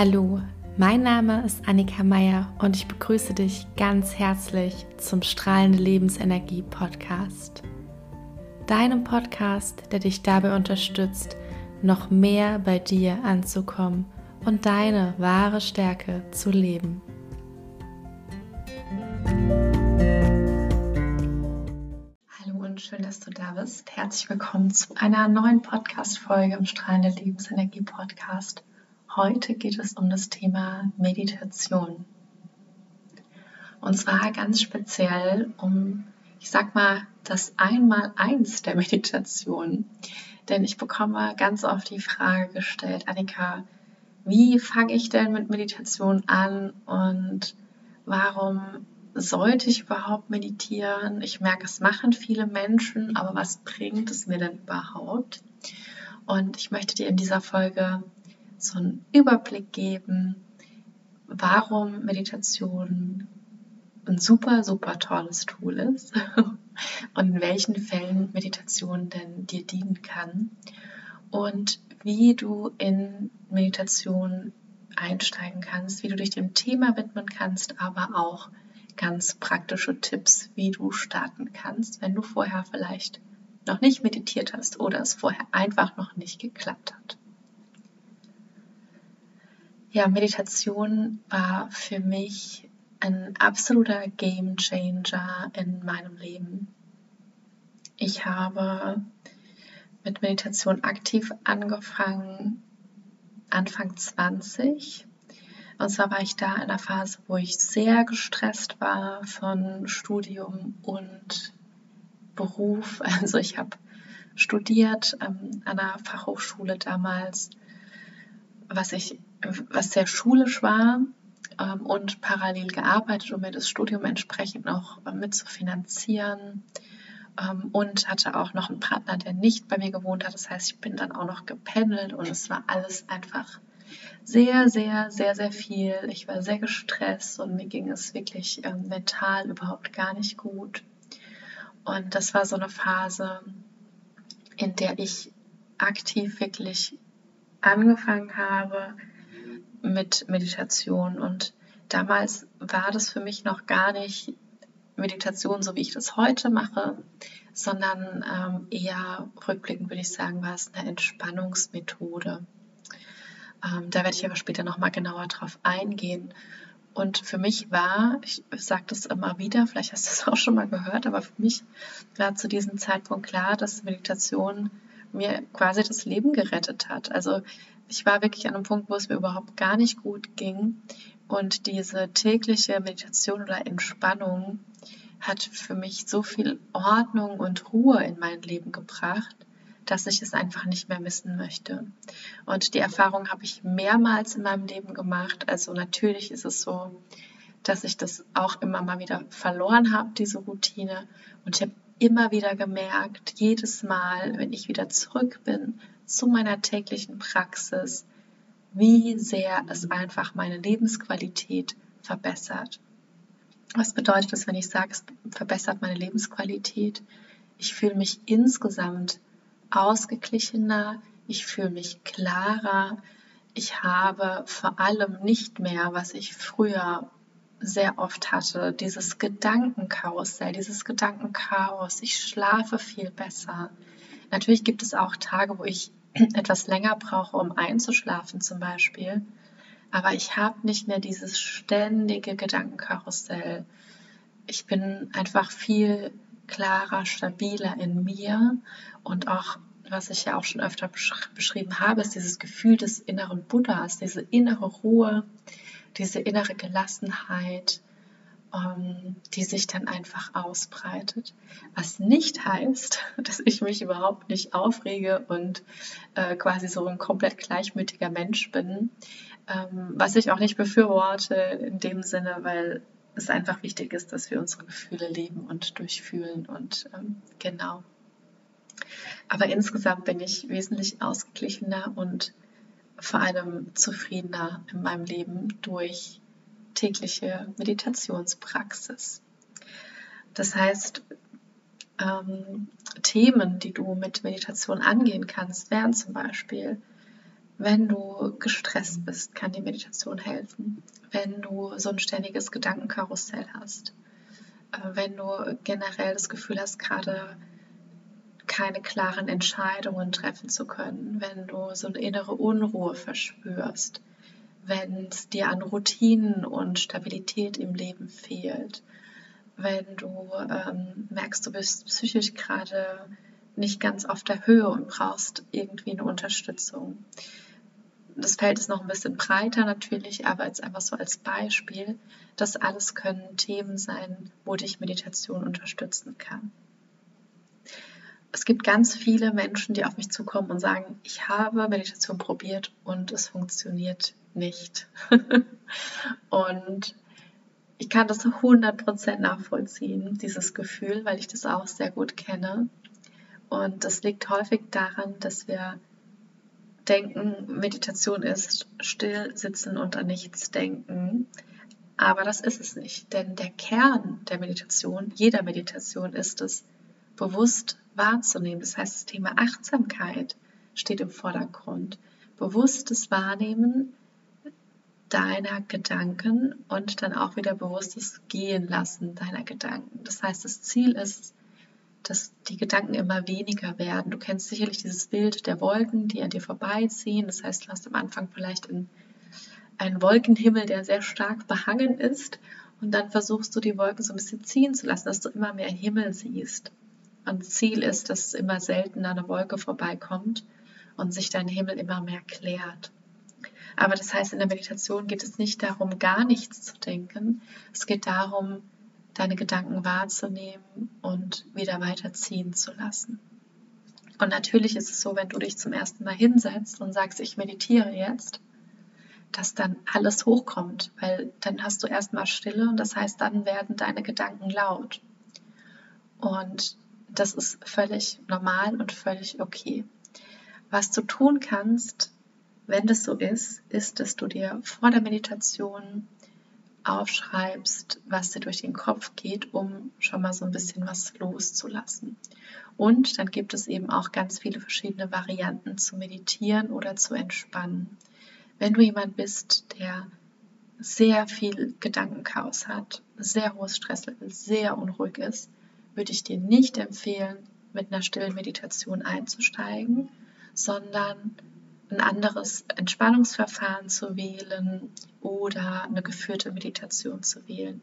Hallo, mein Name ist Annika Meier und ich begrüße dich ganz herzlich zum Strahlende Lebensenergie Podcast. Deinem Podcast, der dich dabei unterstützt, noch mehr bei dir anzukommen und deine wahre Stärke zu leben. Hallo und schön, dass du da bist. Herzlich willkommen zu einer neuen Podcast-Folge im Strahlende Lebensenergie Podcast. Heute geht es um das Thema Meditation. Und zwar ganz speziell um, ich sag mal, das Einmaleins der Meditation. Denn ich bekomme ganz oft die Frage gestellt, Annika, wie fange ich denn mit Meditation an und warum sollte ich überhaupt meditieren? Ich merke, es machen viele Menschen, aber was bringt es mir denn überhaupt? Und ich möchte dir in dieser Folge so einen Überblick geben, warum Meditation ein super, super tolles Tool ist und in welchen Fällen Meditation denn dir dienen kann und wie du in Meditation einsteigen kannst, wie du dich dem Thema widmen kannst, aber auch ganz praktische Tipps, wie du starten kannst, wenn du vorher vielleicht noch nicht meditiert hast oder es vorher einfach noch nicht geklappt hat. Ja, Meditation war für mich ein absoluter Game Changer in meinem Leben. Ich habe mit Meditation aktiv angefangen Anfang 20. Und zwar war ich da in einer Phase, wo ich sehr gestresst war von Studium und Beruf. Also ich habe studiert ähm, an einer Fachhochschule damals, was ich was sehr schulisch war ähm, und parallel gearbeitet, um mir das Studium entsprechend noch äh, mit zu finanzieren. Ähm, und hatte auch noch einen Partner, der nicht bei mir gewohnt hat. Das heißt, ich bin dann auch noch gependelt und es war alles einfach sehr, sehr, sehr, sehr viel. Ich war sehr gestresst und mir ging es wirklich ähm, mental überhaupt gar nicht gut. Und das war so eine Phase, in der ich aktiv wirklich angefangen habe, mit Meditation. Und damals war das für mich noch gar nicht Meditation, so wie ich das heute mache, sondern ähm, eher rückblickend würde ich sagen, war es eine Entspannungsmethode. Ähm, da werde ich aber später nochmal genauer drauf eingehen. Und für mich war, ich sage das immer wieder, vielleicht hast du es auch schon mal gehört, aber für mich war zu diesem Zeitpunkt klar, dass Meditation mir quasi das Leben gerettet hat. Also ich war wirklich an einem Punkt, wo es mir überhaupt gar nicht gut ging. Und diese tägliche Meditation oder Entspannung hat für mich so viel Ordnung und Ruhe in mein Leben gebracht, dass ich es einfach nicht mehr missen möchte. Und die Erfahrung habe ich mehrmals in meinem Leben gemacht. Also natürlich ist es so, dass ich das auch immer mal wieder verloren habe, diese Routine. Und ich habe immer wieder gemerkt, jedes Mal, wenn ich wieder zurück bin zu meiner täglichen Praxis, wie sehr es einfach meine Lebensqualität verbessert. Was bedeutet das, wenn ich sage, es verbessert meine Lebensqualität? Ich fühle mich insgesamt ausgeglichener, ich fühle mich klarer, ich habe vor allem nicht mehr, was ich früher sehr oft hatte, dieses Gedankenkarussell, dieses Gedankenchaos. Ich schlafe viel besser. Natürlich gibt es auch Tage, wo ich etwas länger brauche, um einzuschlafen zum Beispiel. Aber ich habe nicht mehr dieses ständige Gedankenkarussell. Ich bin einfach viel klarer, stabiler in mir und auch, was ich ja auch schon öfter beschrieben habe, ist dieses Gefühl des inneren Buddhas, diese innere Ruhe, diese innere Gelassenheit, die sich dann einfach ausbreitet. Was nicht heißt, dass ich mich überhaupt nicht aufrege und äh, quasi so ein komplett gleichmütiger Mensch bin, ähm, was ich auch nicht befürworte in dem Sinne, weil es einfach wichtig ist, dass wir unsere Gefühle leben und durchfühlen und ähm, genau. Aber insgesamt bin ich wesentlich ausgeglichener und vor allem zufriedener in meinem Leben durch tägliche Meditationspraxis. Das heißt, ähm, Themen, die du mit Meditation angehen kannst, wären zum Beispiel Wenn du gestresst bist, kann die Meditation helfen. Wenn du so ein ständiges Gedankenkarussell hast. Äh, wenn du generell das Gefühl hast, gerade keine klaren Entscheidungen treffen zu können, wenn du so eine innere Unruhe verspürst, wenn es dir an Routinen und Stabilität im Leben fehlt, wenn du ähm, merkst, du bist psychisch gerade nicht ganz auf der Höhe und brauchst irgendwie eine Unterstützung. Das Feld ist noch ein bisschen breiter natürlich, aber jetzt einfach so als Beispiel, das alles können Themen sein, wo dich Meditation unterstützen kann. Es gibt ganz viele Menschen, die auf mich zukommen und sagen, ich habe Meditation probiert und es funktioniert nicht. und ich kann das 100% nachvollziehen, dieses Gefühl, weil ich das auch sehr gut kenne. Und das liegt häufig daran, dass wir denken, Meditation ist still sitzen und an nichts denken. Aber das ist es nicht, denn der Kern der Meditation, jeder Meditation ist es, bewusst wahrzunehmen. Das heißt, das Thema Achtsamkeit steht im Vordergrund. Bewusstes Wahrnehmen deiner Gedanken und dann auch wieder bewusstes Gehen lassen deiner Gedanken. Das heißt, das Ziel ist, dass die Gedanken immer weniger werden. Du kennst sicherlich dieses Bild der Wolken, die an dir vorbeiziehen. Das heißt, du hast am Anfang vielleicht in einen Wolkenhimmel, der sehr stark behangen ist. Und dann versuchst du die Wolken so ein bisschen ziehen zu lassen, dass du immer mehr Himmel siehst. Und Ziel ist, dass immer seltener eine Wolke vorbeikommt und sich dein Himmel immer mehr klärt. Aber das heißt, in der Meditation geht es nicht darum, gar nichts zu denken. Es geht darum, deine Gedanken wahrzunehmen und wieder weiterziehen zu lassen. Und natürlich ist es so, wenn du dich zum ersten Mal hinsetzt und sagst, ich meditiere jetzt, dass dann alles hochkommt, weil dann hast du erstmal Stille und das heißt, dann werden deine Gedanken laut. Und das ist völlig normal und völlig okay. Was du tun kannst, wenn das so ist, ist, dass du dir vor der Meditation aufschreibst, was dir durch den Kopf geht, um schon mal so ein bisschen was loszulassen. Und dann gibt es eben auch ganz viele verschiedene Varianten zu meditieren oder zu entspannen. Wenn du jemand bist, der sehr viel Gedankenchaos hat, sehr hohes Stresslevel, sehr unruhig ist, würde ich dir nicht empfehlen, mit einer stillen Meditation einzusteigen, sondern ein anderes Entspannungsverfahren zu wählen oder eine geführte Meditation zu wählen.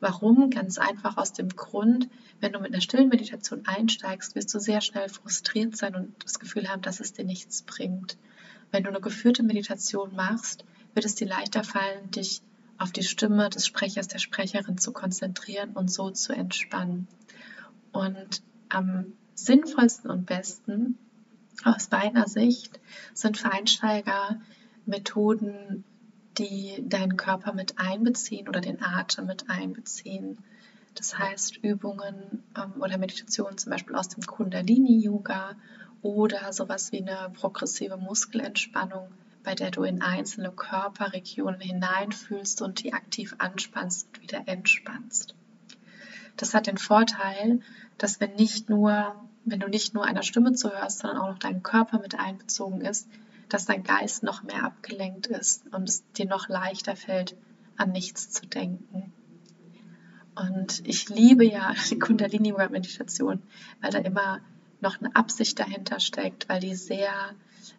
Warum? Ganz einfach aus dem Grund, wenn du mit einer stillen Meditation einsteigst, wirst du sehr schnell frustriert sein und das Gefühl haben, dass es dir nichts bringt. Wenn du eine geführte Meditation machst, wird es dir leichter fallen, dich auf die Stimme des Sprechers, der Sprecherin zu konzentrieren und so zu entspannen. Und am sinnvollsten und besten aus meiner Sicht sind für Einsteiger Methoden, die deinen Körper mit einbeziehen oder den Atem mit einbeziehen. Das heißt Übungen ähm, oder Meditationen zum Beispiel aus dem Kundalini-Yoga oder sowas wie eine progressive Muskelentspannung, bei der du in einzelne Körperregionen hineinfühlst und die aktiv anspannst und wieder entspannst. Das hat den Vorteil, dass wenn nicht nur wenn du nicht nur einer Stimme zuhörst, sondern auch noch dein Körper mit einbezogen ist, dass dein Geist noch mehr abgelenkt ist und es dir noch leichter fällt, an nichts zu denken. Und ich liebe ja die Kundalini-Meditation, weil da immer noch eine Absicht dahinter steckt, weil die sehr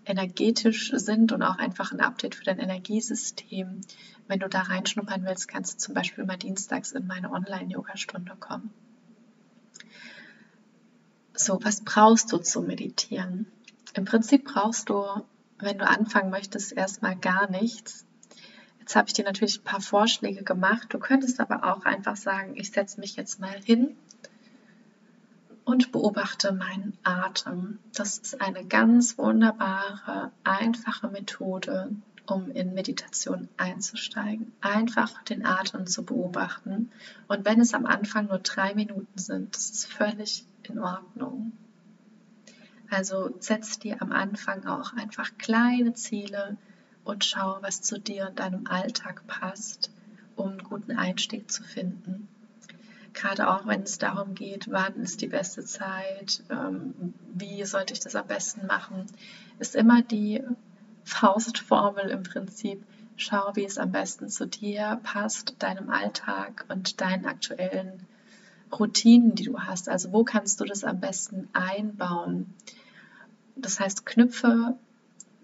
energetisch sind und auch einfach ein Update für dein Energiesystem. Wenn du da reinschnuppern willst, kannst du zum Beispiel mal dienstags in meine Online-Yoga-Stunde kommen. So, was brauchst du zum Meditieren? Im Prinzip brauchst du, wenn du anfangen möchtest, erstmal gar nichts. Jetzt habe ich dir natürlich ein paar Vorschläge gemacht. Du könntest aber auch einfach sagen, ich setze mich jetzt mal hin und beobachte meinen Atem. Das ist eine ganz wunderbare, einfache Methode, um in Meditation einzusteigen. Einfach den Atem zu beobachten. Und wenn es am Anfang nur drei Minuten sind, das ist völlig in Ordnung. Also setz dir am Anfang auch einfach kleine Ziele und schau, was zu dir und deinem Alltag passt, um einen guten Einstieg zu finden. Gerade auch wenn es darum geht, wann ist die beste Zeit, ähm, wie sollte ich das am besten machen, ist immer die Faustformel im Prinzip. Schau, wie es am besten zu dir passt, deinem Alltag und deinen aktuellen Routinen, die du hast. Also wo kannst du das am besten einbauen? Das heißt, knüpfe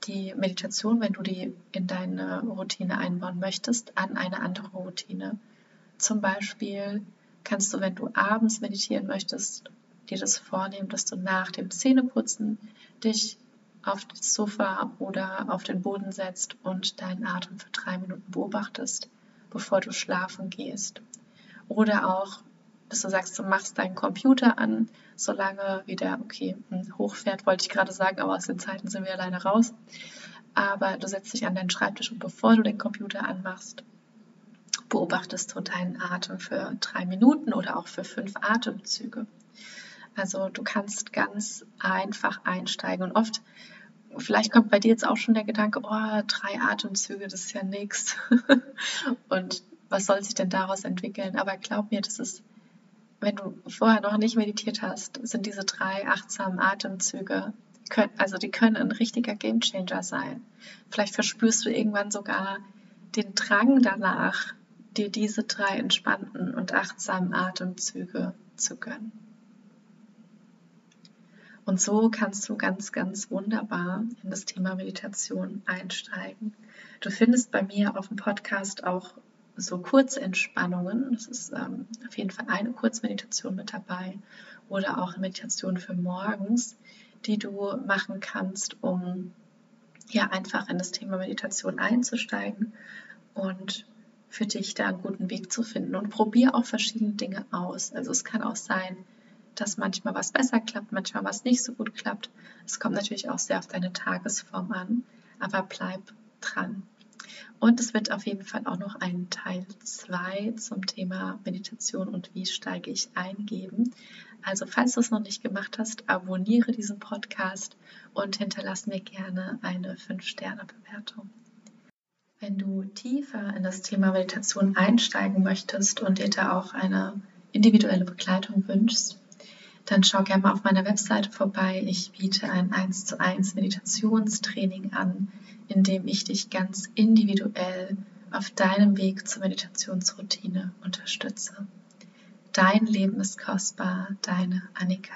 die Meditation, wenn du die in deine Routine einbauen möchtest, an eine andere Routine. Zum Beispiel kannst du, wenn du abends meditieren möchtest, dir das vornehmen, dass du nach dem Zähneputzen dich auf das Sofa oder auf den Boden setzt und deinen Atem für drei Minuten beobachtest, bevor du schlafen gehst. Oder auch, dass du sagst, du machst deinen Computer an, solange wieder, okay, hm, hochfährt, wollte ich gerade sagen, aber aus den Zeiten sind wir alleine raus. Aber du setzt dich an deinen Schreibtisch und bevor du den Computer anmachst, beobachtest du deinen Atem für drei Minuten oder auch für fünf Atemzüge. Also du kannst ganz einfach einsteigen und oft, vielleicht kommt bei dir jetzt auch schon der Gedanke, oh, drei Atemzüge, das ist ja nichts. und was soll sich denn daraus entwickeln? Aber glaub mir, das ist, wenn du vorher noch nicht meditiert hast, sind diese drei achtsamen Atemzüge, also die können ein richtiger Gamechanger sein. Vielleicht verspürst du irgendwann sogar den Drang danach, dir diese drei entspannten und achtsamen Atemzüge zu gönnen. Und so kannst du ganz, ganz wunderbar in das Thema Meditation einsteigen. Du findest bei mir auf dem Podcast auch so Kurzentspannungen. Das ist ähm, auf jeden Fall eine Kurzmeditation mit dabei oder auch eine Meditation für morgens, die du machen kannst, um ja einfach in das Thema Meditation einzusteigen und für dich da einen guten Weg zu finden. Und probier auch verschiedene Dinge aus. Also es kann auch sein, dass manchmal was besser klappt, manchmal was nicht so gut klappt. Es kommt natürlich auch sehr auf deine Tagesform an, aber bleib dran. Und es wird auf jeden Fall auch noch einen Teil 2 zum Thema Meditation und wie steige ich ein. Also falls du es noch nicht gemacht hast, abonniere diesen Podcast und hinterlass mir gerne eine 5-Sterne-Bewertung. Wenn du tiefer in das Thema Meditation einsteigen möchtest und dir da auch eine individuelle Begleitung wünschst, dann schau gerne mal auf meiner Webseite vorbei. Ich biete ein 1 zu 1 Meditationstraining an, in dem ich dich ganz individuell auf deinem Weg zur Meditationsroutine unterstütze. Dein Leben ist kostbar, deine Annika.